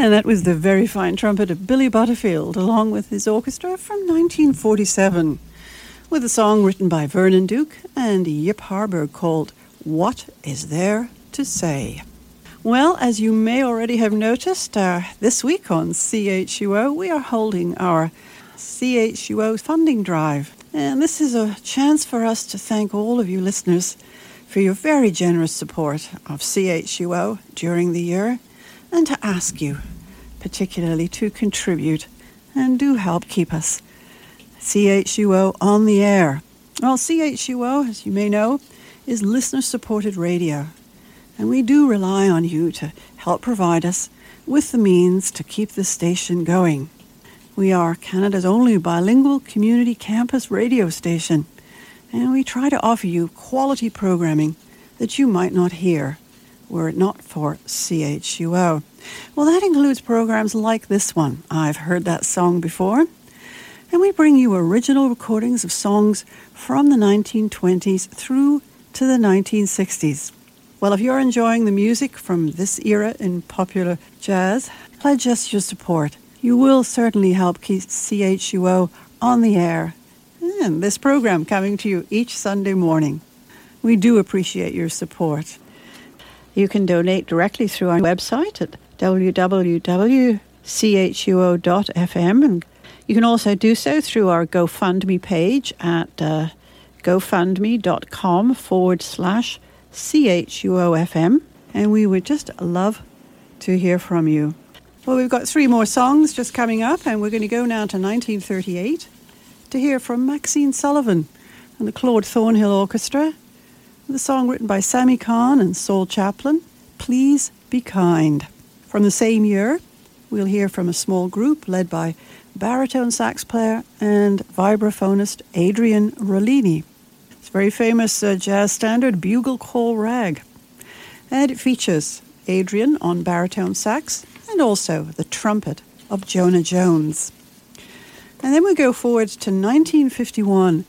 And that was the very fine trumpet of Billy Butterfield, along with his orchestra from 1947, with a song written by Vernon Duke and Yip Harburg called What Is There to Say? Well, as you may already have noticed, uh, this week on CHUO, we are holding our CHUO funding drive. And this is a chance for us to thank all of you listeners for your very generous support of CHUO during the year and to ask you particularly to contribute and do help keep us CHUO on the air. Well, CHUO, as you may know, is listener supported radio, and we do rely on you to help provide us with the means to keep the station going. We are Canada's only bilingual community campus radio station, and we try to offer you quality programming that you might not hear were it not for CHUO. Well, that includes programs like this one. I've heard that song before. And we bring you original recordings of songs from the 1920s through to the 1960s. Well, if you're enjoying the music from this era in popular jazz, pledge us your support. You will certainly help keep CHUO on the air and this program coming to you each Sunday morning. We do appreciate your support. You can donate directly through our website at www.chuo.fm and you can also do so through our GoFundMe page at uh, gofundme.com forward slash CHUOFM. And we would just love to hear from you. Well, we've got three more songs just coming up, and we're going to go now to 1938 to hear from Maxine Sullivan and the Claude Thornhill Orchestra, the song written by Sammy Cahn and Saul Chaplin, Please Be Kind. From the same year, we'll hear from a small group led by baritone sax player and vibraphonist Adrian Rollini. It's a very famous uh, jazz standard, Bugle Call Rag. And it features Adrian on baritone sax and also the trumpet of Jonah Jones. And then we go forward to 1951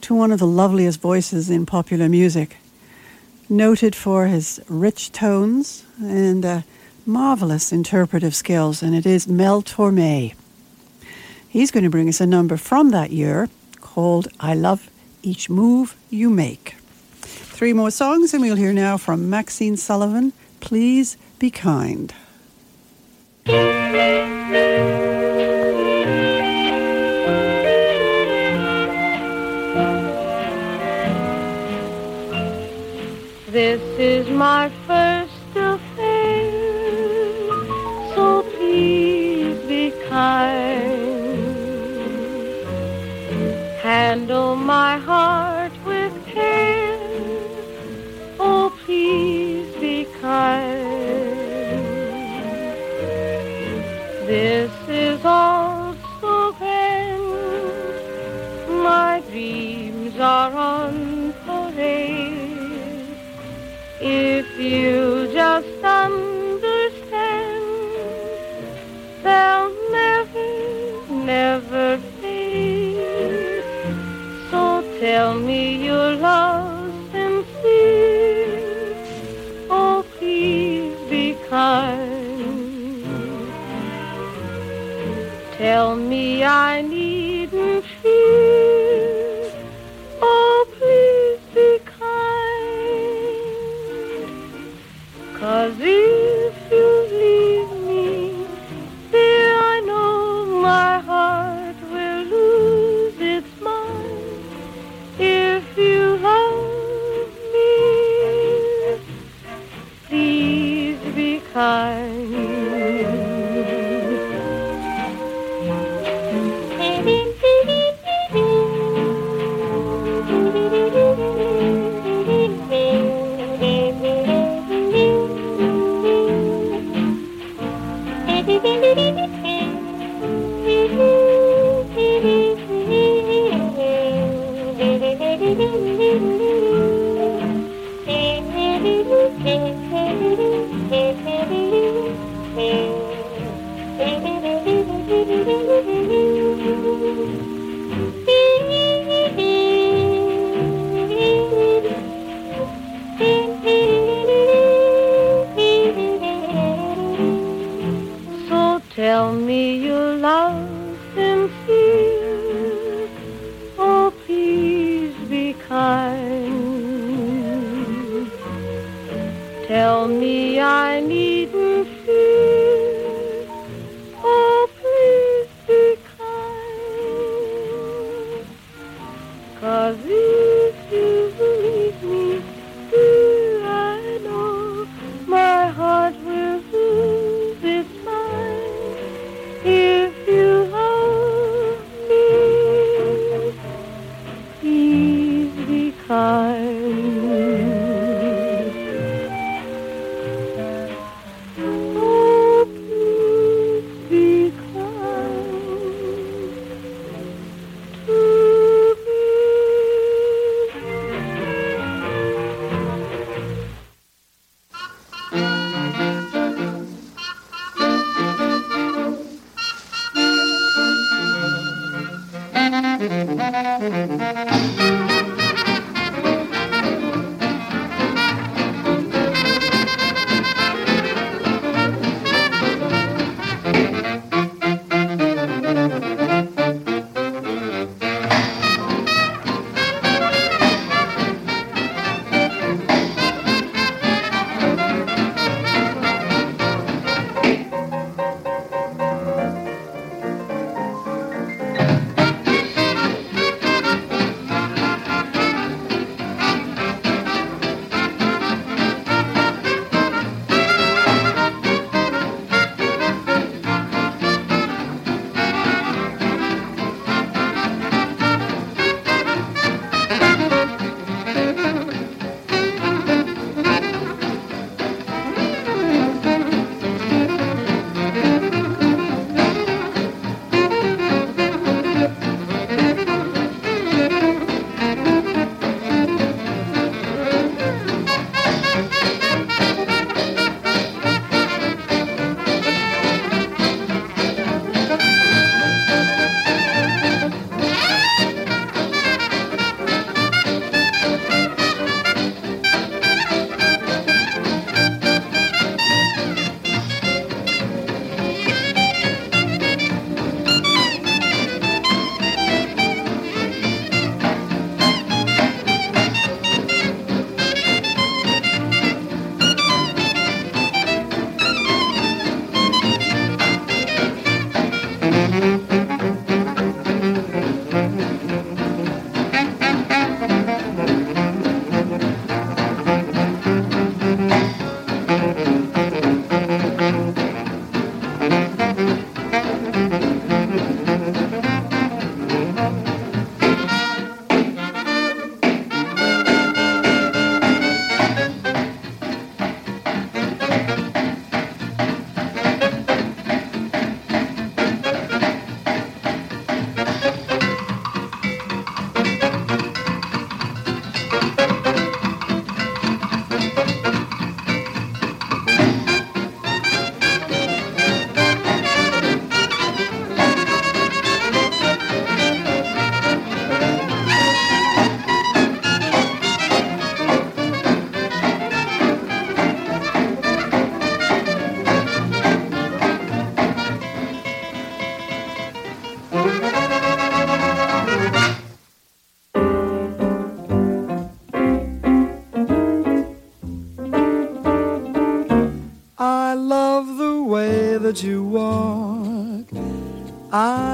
to one of the loveliest voices in popular music, noted for his rich tones and uh, marvelous interpretive skills, and it is Mel Torme. He's going to bring us a number from that year called I Love Each Move You Make. Three more songs, and we'll hear now from Maxine Sullivan Please Be Kind. This is my first affair, so please be kind. Handle my heart with care, oh please be kind. This is all so grand, my dreams are on Tell me I needn't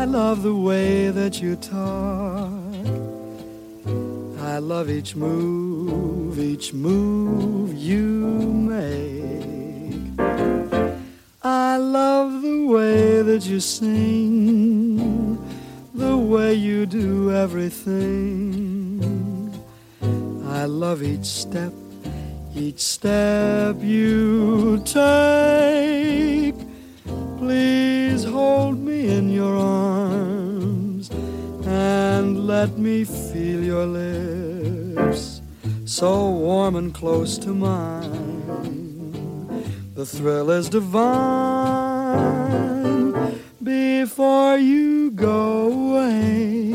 I love the way that you talk. I love each move, each move you make. I love the way that you sing, the way you do everything. I love each step, each step you take. Please hold me in your arms and let me feel your lips so warm and close to mine. The thrill is divine before you go away.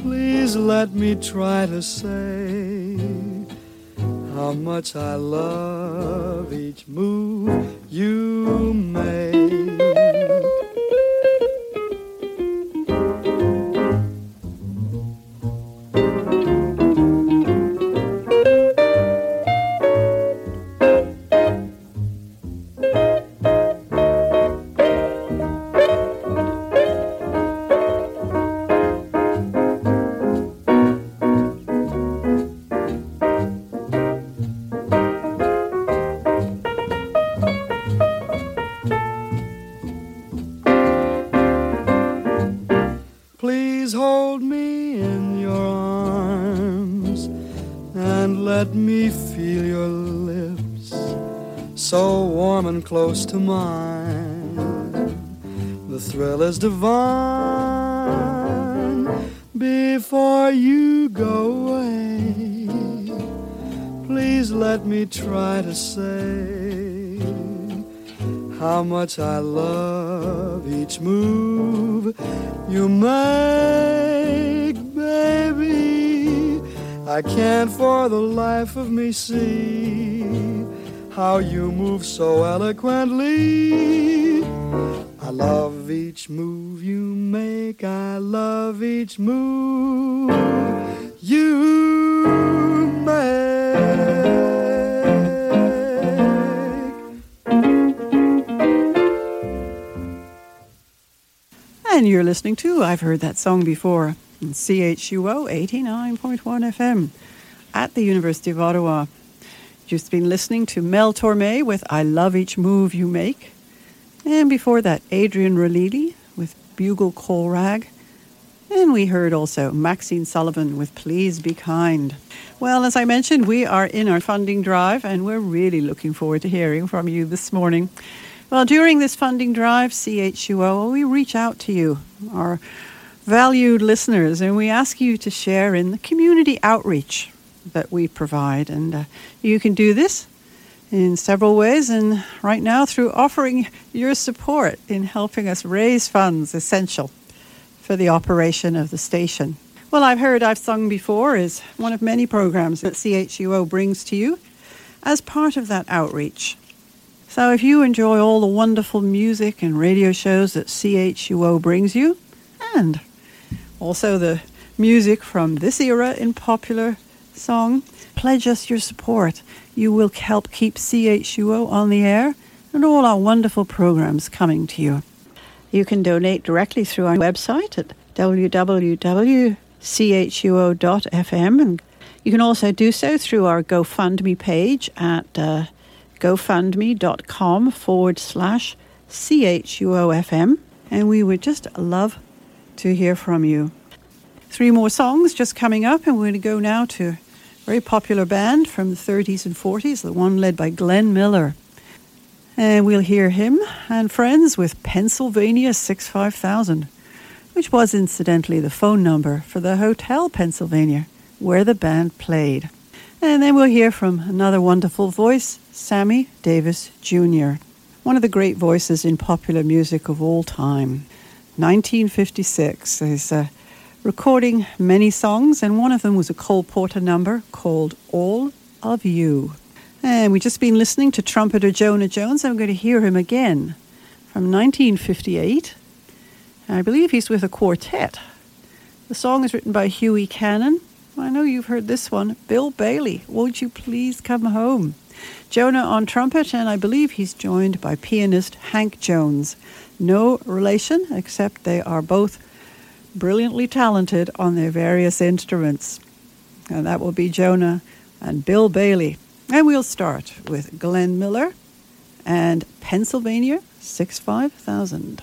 Please let me try to say how much I love each move you make. Let me feel your lips so warm and close to mine. The thrill is divine before you go away. Please let me try to say how much I love each move you make. I can't for the life of me see how you move so eloquently. I love each move you make, I love each move you make. And you're listening to I've Heard That Song Before CHUO 89.1 FM at the University of Ottawa. Just been listening to Mel Torme with I Love Each Move You Make. And before that, Adrian Rollini with Bugle Call Rag. And we heard also Maxine Sullivan with Please Be Kind. Well, as I mentioned, we are in our funding drive and we're really looking forward to hearing from you this morning. Well, during this funding drive, CHUO, we reach out to you, our valued listeners, and we ask you to share in the community outreach that we provide. And uh, you can do this in several ways, and right now through offering your support in helping us raise funds essential for the operation of the station. Well, I've heard I've sung before is one of many programs that CHUO brings to you as part of that outreach. So if you enjoy all the wonderful music and radio shows that CHUO brings you, and also the music from this era in popular song, pledge us your support. You will help keep CHUO on the air and all our wonderful programs coming to you. You can donate directly through our website at www.chuo.fm and you can also do so through our GoFundMe page at uh, gofundme.com forward slash CHUOFM. And we would just love to hear from you. Three more songs just coming up, and we're going to go now to a very popular band from the 30s and 40s, the one led by Glenn Miller. And we'll hear him and friends with Pennsylvania 65000, which was incidentally the phone number for the Hotel Pennsylvania where the band played. And then we'll hear from another wonderful voice, Sammy Davis Jr., one of the great voices in popular music of all time. 1956. He's uh, recording many songs, and one of them was a Cole Porter number called All of You. And we've just been listening to trumpeter Jonah Jones. I'm going to hear him again from 1958. I believe he's with a quartet. The song is written by Hughie Cannon, I know you've heard this one. Bill Bailey, Won't You Please Come Home? Jonah on trumpet, and I believe he's joined by pianist Hank Jones. No relation, except they are both brilliantly talented on their various instruments. And that will be Jonah and Bill Bailey. And we'll start with Glenn Miller and Pennsylvania 65000.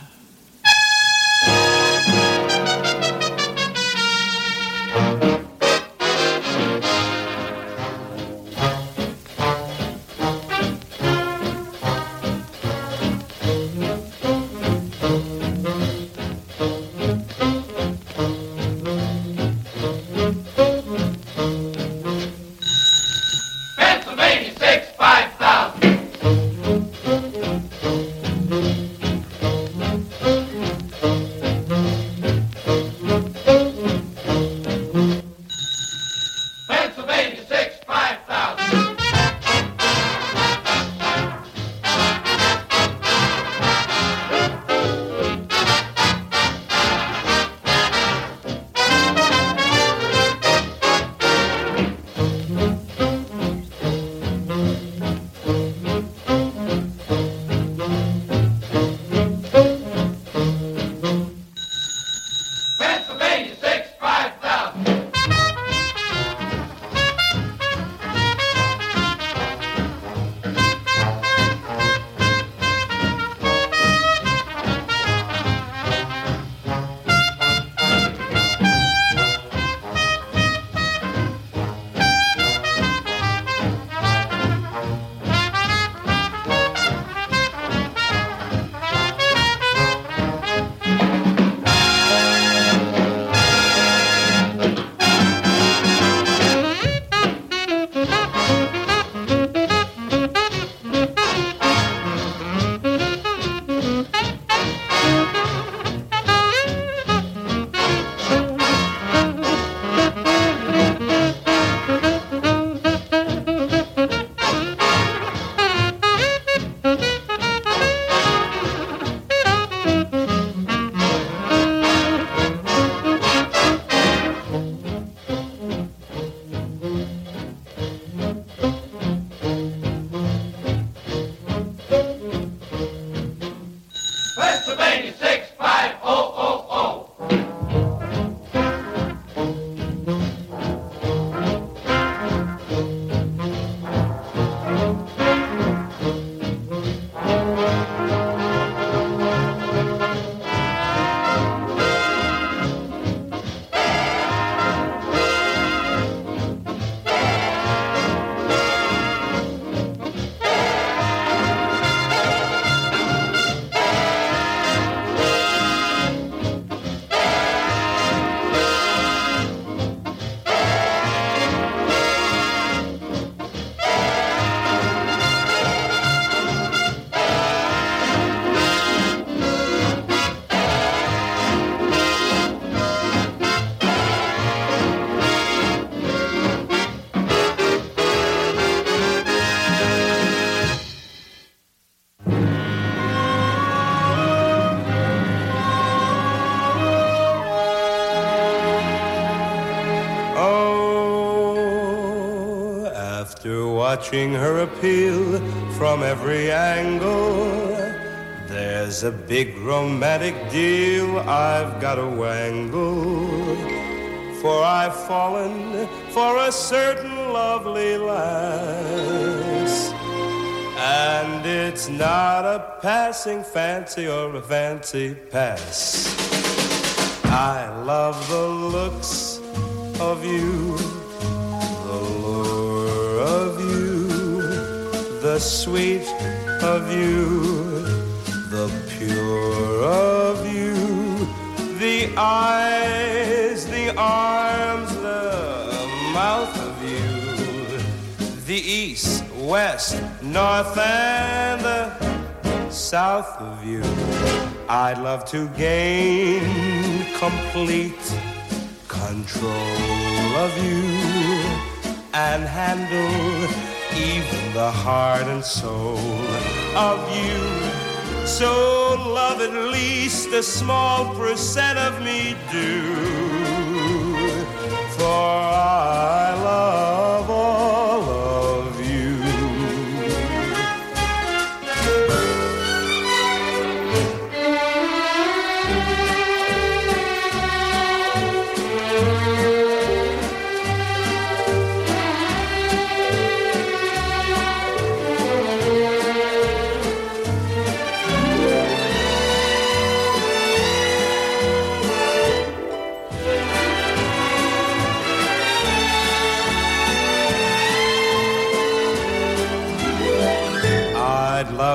Watching her appeal from every angle. There's a big romantic deal I've got to wangle. For I've fallen for a certain lovely lass. And it's not a passing fancy or a fancy pass. I love the looks of you the sweet of you, the pure of you, the eyes, the arms, the mouth of you, the east, west, north, and the south of you. I'd love to gain complete control of you and handle even the heart and soul of you. So love at least a small percent of me do. For I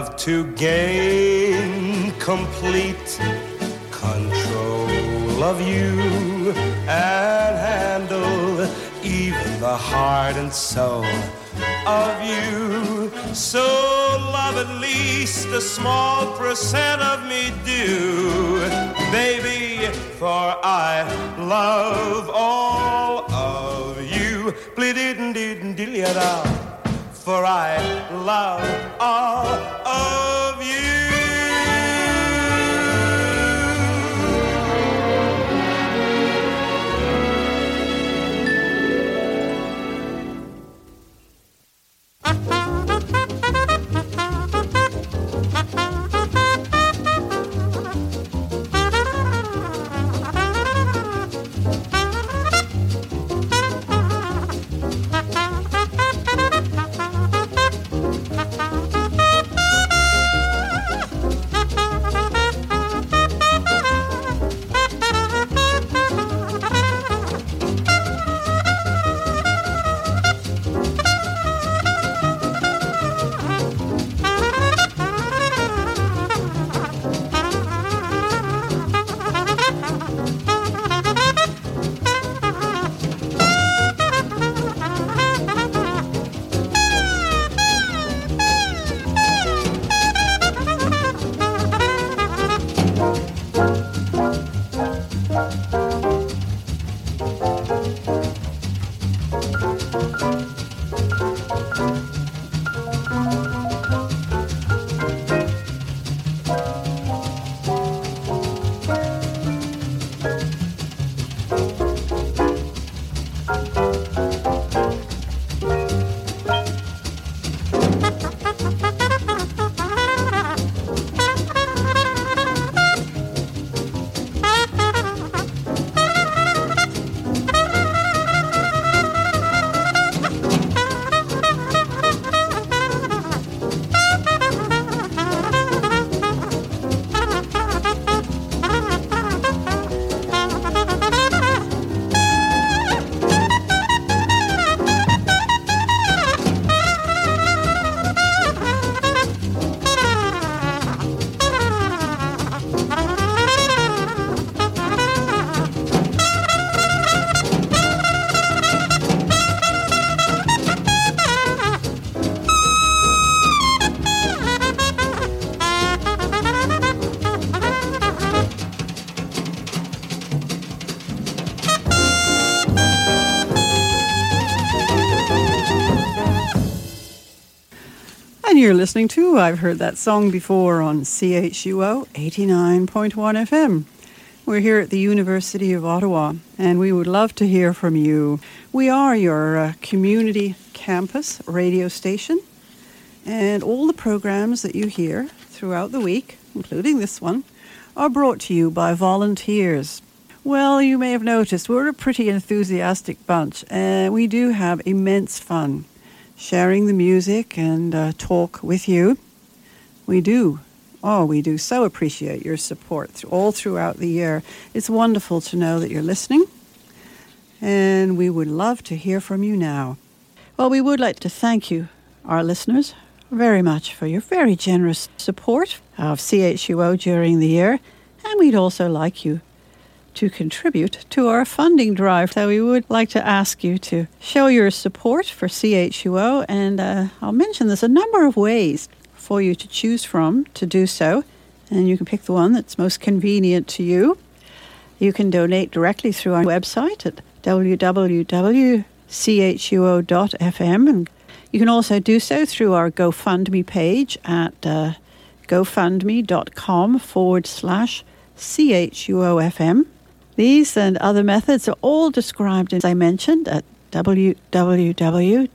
love to gain complete control of you and handle even the heart and soul of you. So love at least a small percent of me do, baby, for I love all of you. For I love all of you're listening to I've Heard That Song Before on CHUO 89.1 FM. We're here at the University of Ottawa and we would love to hear from you. We are your uh, community campus radio station and all the programs that you hear throughout the week, including this one, are brought to you by volunteers. Well, you may have noticed we're a pretty enthusiastic bunch and we do have immense fun sharing the music and uh, talk with you. We do. Oh, we do so appreciate your support all throughout the year. It's wonderful to know that you're listening, and we would love to hear from you now. Well, we would like to thank you, our listeners, very much for your very generous support of CHUO during the year, and we'd also like you to contribute to our funding drive. So we would like to ask you to show your support for CHUO, and uh, I'll mention there's a number of ways for you to choose from to do so, and you can pick the one that's most convenient to you. You can donate directly through our website at www.chuo.fm, and you can also do so through our GoFundMe page at uh, gofundme.com forward slash CHUOFM. These and other methods are all described, as I mentioned, at www.chuo.fm.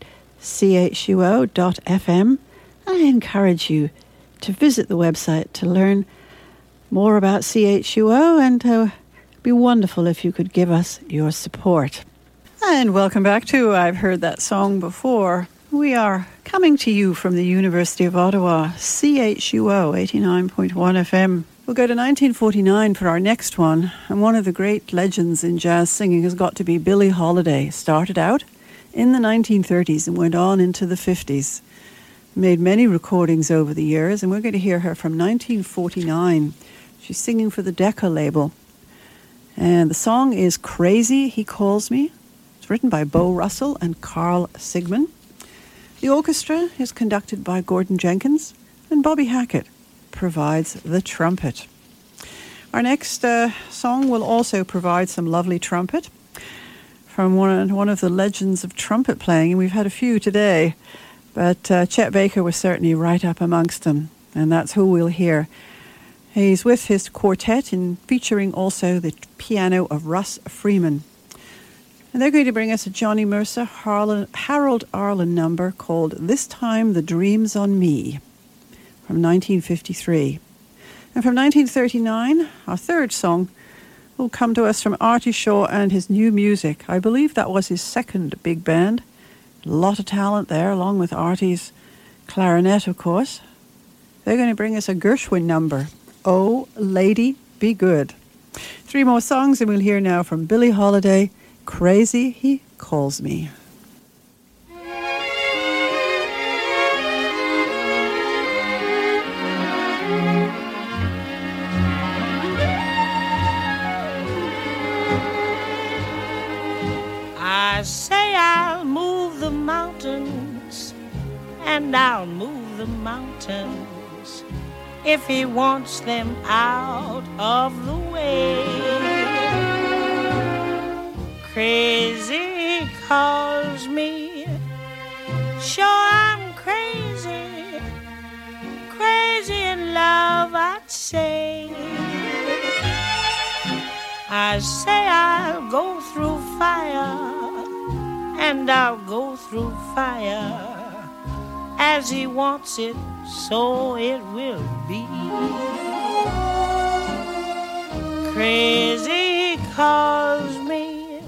I encourage you to visit the website to learn more about CHUO and uh, be wonderful if you could give us your support. And welcome back to I've Heard That Song Before. We are coming to you from the University of Ottawa, CHUO 89.1 FM. We'll go to 1949 for our next one, and one of the great legends in jazz singing has got to be Billie Holiday. Started out in the 1930s and went on into the 50s. Made many recordings over the years, and we're going to hear her from 1949. She's singing for the Decca label. And the song is Crazy, He Calls Me. It's written by Bob Russell and Carl Sigman. The orchestra is conducted by Gordon Jenkins, and Bobby Hackett provides the trumpet. Our next uh, song will also provide some lovely trumpet from one, one of the legends of trumpet playing, and we've had a few today. But uh, Chet Baker was certainly right up amongst them, and that's who we'll hear. He's with his quartet in featuring also the piano of Russ Freeman. And they're going to bring us a Johnny Mercer Harlan, Harold Arlen number called This Time the Dream's on Me from 1953. And from 1939, our third song will come to us from Artie Shaw and his new music. I believe that was his second big band. A lot of talent there, along with Artie's clarinet, of course. They're going to bring us a Gershwin number, Oh Lady Be Good. Three more songs, and we'll hear now from Billie Holiday, Crazy He Calls Me. I say I'll move the mountains, and I'll move the mountains if he wants them out of the way. Crazy calls me, sure I'm crazy, crazy in love, I'd say. I say I'll go through fire and I'll go through fire as he wants it, so it will be. Crazy calls me,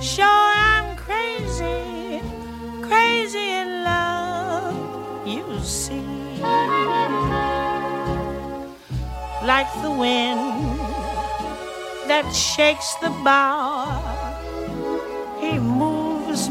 sure I'm crazy, crazy in love, you see. Like the wind that shakes the bough,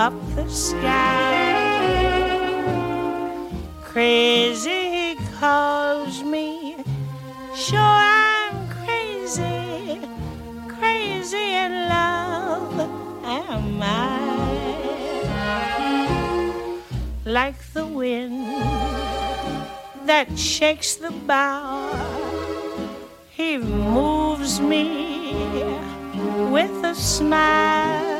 up the sky. Crazy he calls me, sure I'm crazy, crazy in love am I. Like the wind that shakes the bough, he moves me with a smile.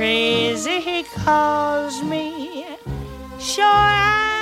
Crazy he calls me, sure I'm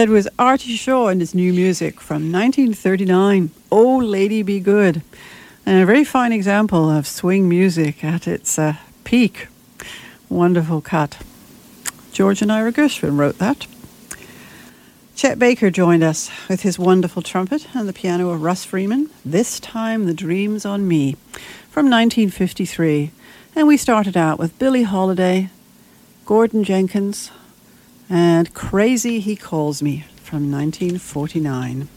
that was Artie Shaw and his new music from 1939, Oh Lady Be Good. And a very fine example of swing music at its uh, peak. Wonderful cut. George and Ira Gershwin wrote that. Chet Baker joined us with his wonderful trumpet and the piano of Russ Freeman. This time, The Dreams on Me from 1953. And we started out with Billie Holiday, Gordon Jenkins, and Crazy He Calls Me from 1949.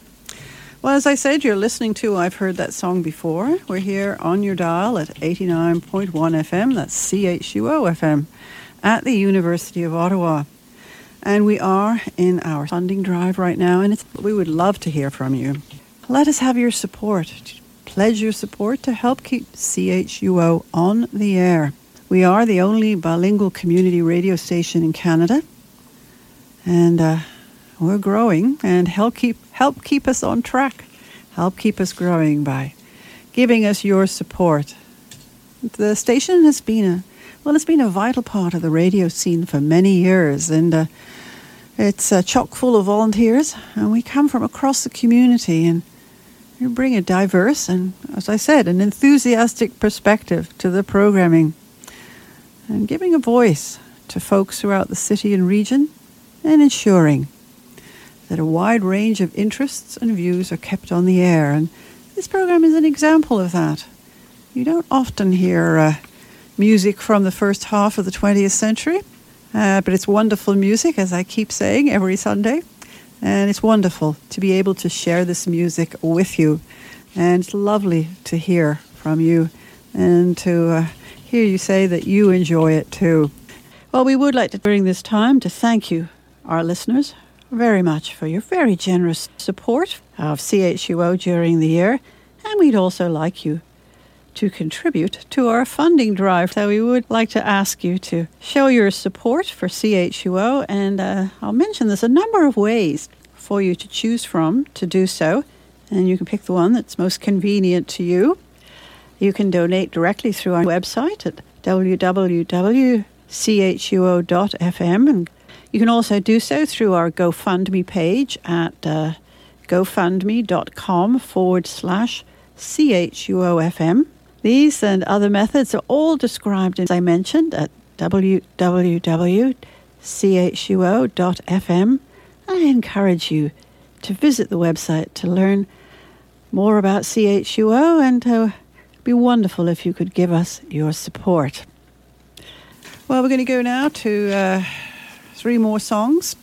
Well, as I said, you're listening to I've Heard That Song Before. We're here on your dial at 89.1 FM, that's CHUO FM, at the University of Ottawa. And we are in our funding drive right now, and we would love to hear from you. Let us have your support. Pledge your support to help keep CHUO on the air. We are the only bilingual community radio station in Canada, and uh, we're growing. And help keep help keep us on track. Help keep us growing by giving us your support. The station has been a well, it's been a vital part of the radio scene for many years, and uh, it's uh, chock full of volunteers, and we come from across the community, and we bring a diverse and, as I said, an enthusiastic perspective to the programming, and giving a voice to folks throughout the city and region, and ensuring that a wide range of interests and views are kept on the air. And this program is an example of that. You don't often hear. Uh, music from the first half of the 20th century. Uh, but it's wonderful music, as I keep saying every Sunday. And it's wonderful to be able to share this music with you. And it's lovely to hear from you and to uh, hear you say that you enjoy it too. Well, we would like to, during this time, to thank you, our listeners, very much for your very generous support of CHUO during the year. And we'd also like you to contribute to our funding drive. So we would like to ask you to show your support for CHUO, and uh, I'll mention there's a number of ways for you to choose from to do so, and you can pick the one that's most convenient to you. You can donate directly through our website at www.chuo.fm, and you can also do so through our GoFundMe page at uh, gofundme.com forward slash CHUOFM. These and other methods are all described, as I mentioned, at www.chuo.fm. I encourage you to visit the website to learn more about CHUO and it'd be wonderful if you could give us your support. Well, we're going to go now to uh, three more songs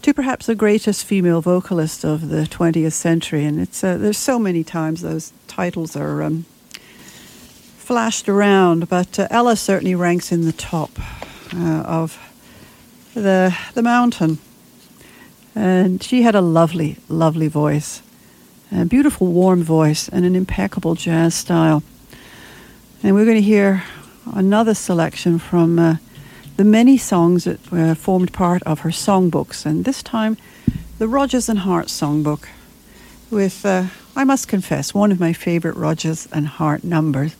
to perhaps the greatest female vocalist of the 20th century. And it's uh, there's so many times those titles are um, flashed around, but uh, Ella certainly ranks in the top uh, of the the mountain. And she had a lovely, lovely voice, a beautiful, warm voice, and an impeccable jazz style. And we're going to hear another selection from uh, the many songs that uh, formed part of her songbooks, and this time the Rodgers and Hart songbook, with, uh, I must confess, one of my favorite Rodgers and Hart numbers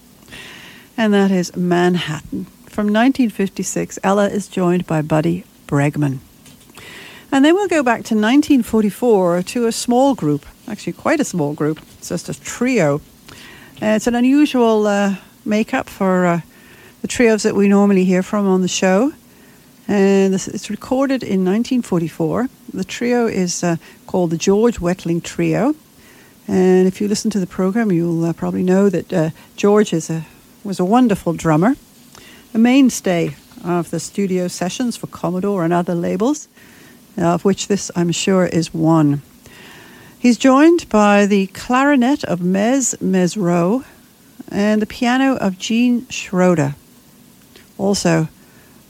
and that is Manhattan. From 1956, Ella is joined by Buddy Bregman. And then we'll go back to 1944 to a small group, actually quite a small group. It's just a trio. Uh, it's an unusual uh, makeup for uh, the trios that we normally hear from on the show. And this, it's recorded in 1944. The trio is uh, called the George Wettling Trio. And if you listen to the program, you'll uh, probably know that uh, George is a was a wonderful drummer, a mainstay of the studio sessions for Commodore and other labels, of which this, I'm sure, is one. He's joined by the clarinet of Mezz Mezzrow and the piano of Gene Schroeder. Also,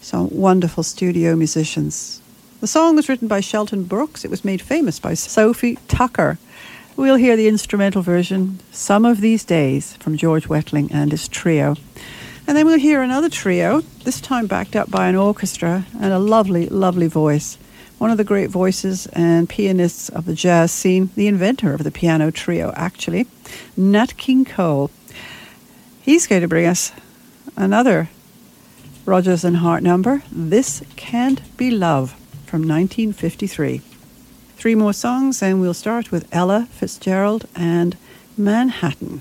some wonderful studio musicians. The song was written by Shelton Brooks. It was made famous by Sophie Tucker. We'll hear the instrumental version, Some of These Days, from George Wettling and his trio. And then we'll hear another trio, this time backed up by an orchestra and a lovely, lovely voice. One of the great voices and pianists of the jazz scene, the inventor of the piano trio, actually, Nat King Cole. He's going to bring us another Rodgers and Hart number, This Can't Be Love, from 1953. Three more songs, and we'll start with Ella Fitzgerald and Manhattan.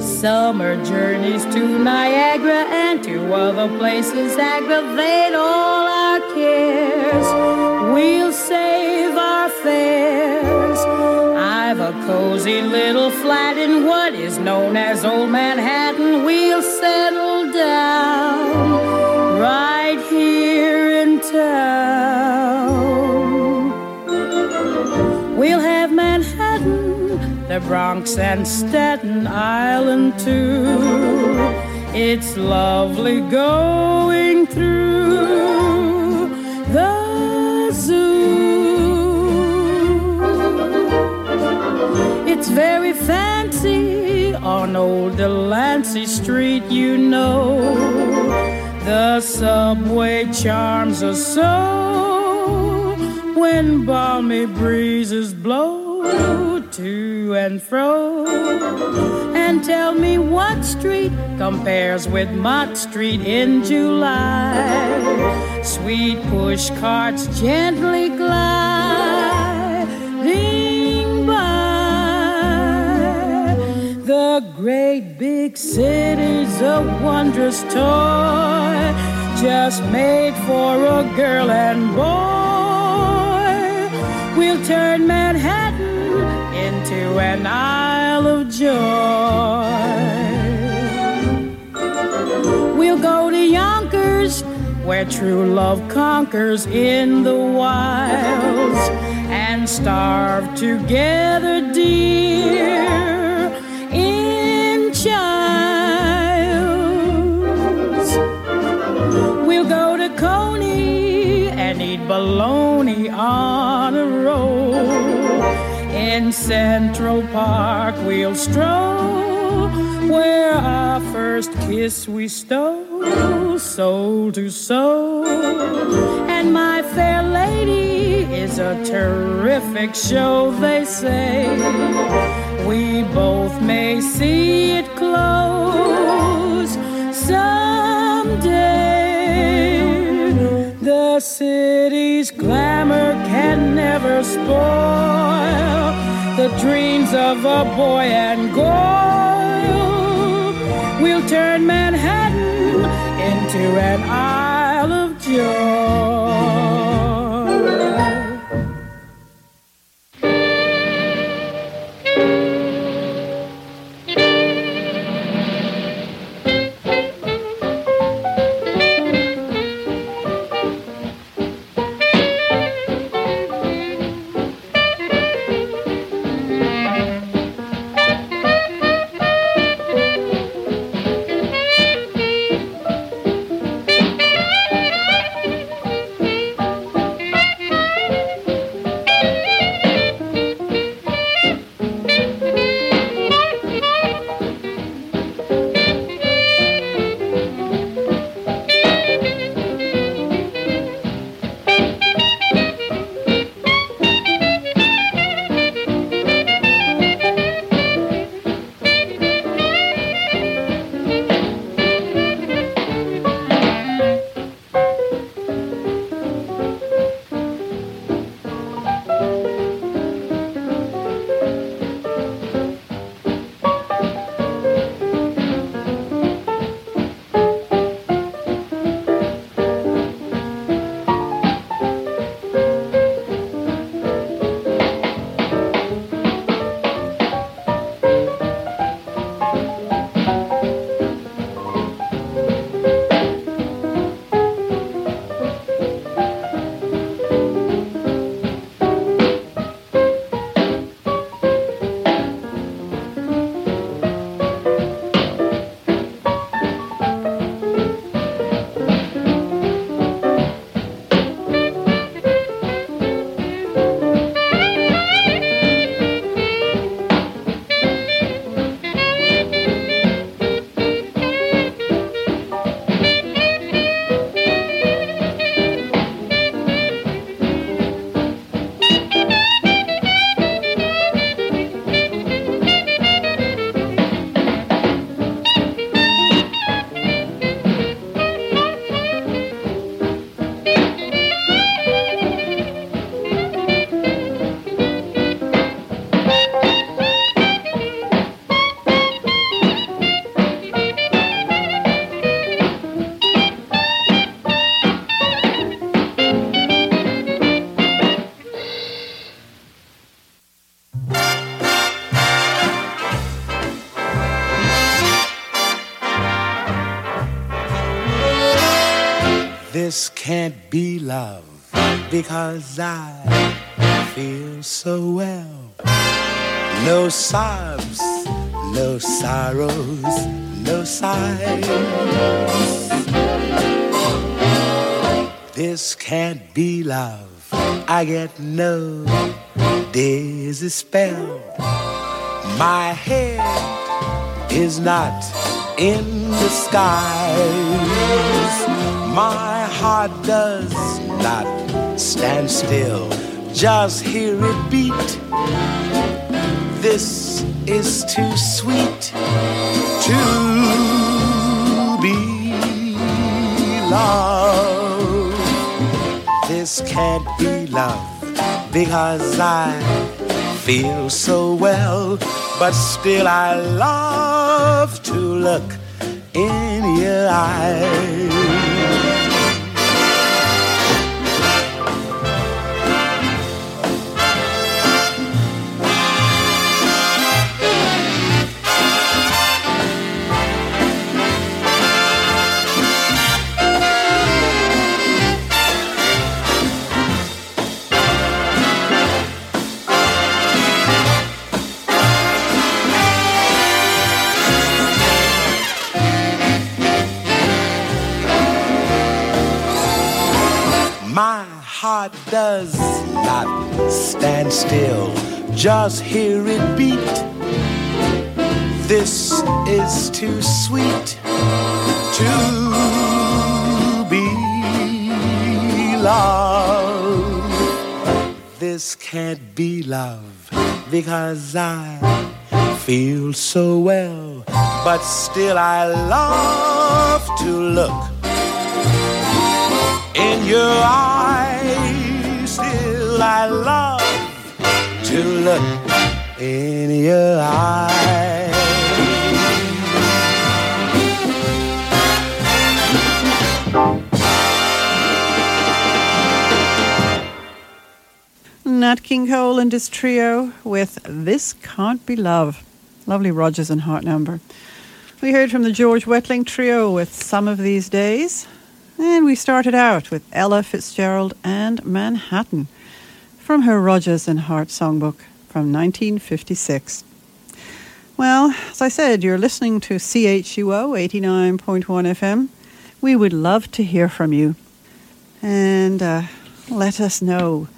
Summer journeys to Niagara and to other places aggravate all our cares. We'll save fares. I've a cozy little flat in what is known as Old Manhattan. We'll settle down right here in town. We'll have Manhattan, the Bronx, and Staten Island too. It's lovely going through It's very fancy on old Delancey Street, you know. The subway charms us so when balmy breezes blow to and fro. And tell me what street compares with Mott Street in July. Sweet push carts gently gliding The great big city's a wondrous toy, just made for a girl and boy. We'll turn Manhattan into an Isle of Joy. We'll go to Yonkers, where true love conquers in the wilds, and starve together, dear, Coney and eat bologna on a roll. In Central Park, we'll stroll where our first kiss we stole, soul to soul. And my fair lady is a terrific show, they say. We both may see it close someday. The city's glamour can never spoil the dreams of a boy and girl. We'll turn Manhattan into an Isle of Joy. Can't be love because I feel so well. No sobs, no sorrows, no sighs. This can't be love. I get no dizzy spell. My head is not in the skies. My heart does not stand still. Just hear it beat. This is too sweet to be love. This can't be love because I feel so well, but still I love to look in your eyes. Stand still. Just hear it beat. This is too sweet to be love. This can't be love because I feel so well, but still I love to look in your eyes. Still, I love to look in your eyes. Nat King Cole and his trio with This Can't Be Love. Lovely Rodgers and Hart number. We heard from the George Wettling trio with Some of These Days. And we started out with Ella Fitzgerald and Manhattan from her Rodgers and Hart songbook from 1956. Well, as I said, you're listening to CHUO 89.1 FM. We would love to hear from you. And uh, let us know.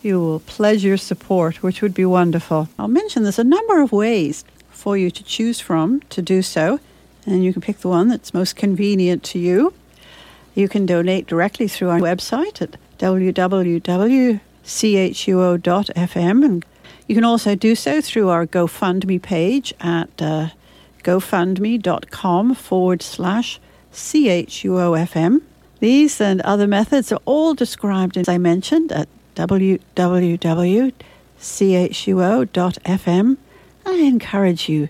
You will pledge your support, which would be wonderful. I'll mention there's a number of ways for you to choose from to do so, and you can pick the one that's most convenient to you. You can donate directly through our website at www.chuo.fm. And you can also do so through our GoFundMe page at uh, gofundme.com forward slash CHUOFM. These and other methods are all described, as I mentioned, at www.chuo.fm. I encourage you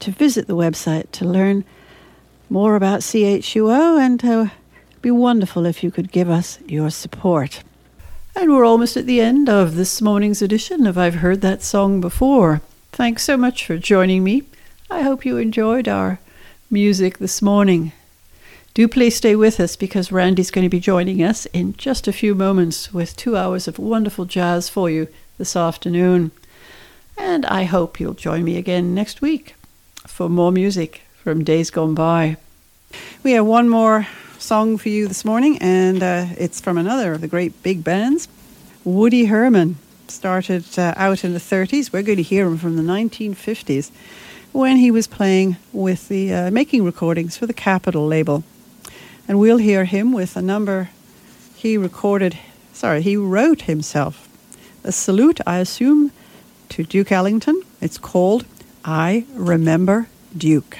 to visit the website to learn more about CHUO and to be wonderful if you could give us your support. And we're almost at the end of this morning's edition of I've Heard That Song Before. Thanks so much for joining me. I hope you enjoyed our music this morning. Do please stay with us because Randy's going to be joining us in just a few moments with two hours of wonderful jazz for you this afternoon. And I hope you'll join me again next week for more music from days gone by. We have one more song for you this morning, and uh, it's from another of the great big bands. Woody Herman started uh, out in the 30s. We're going to hear him from the 1950s when he was playing with the uh, making recordings for the Capitol label. And we'll hear him with a number he recorded, sorry, he wrote himself. A salute, I assume, to Duke Ellington. It's called I Remember Duke.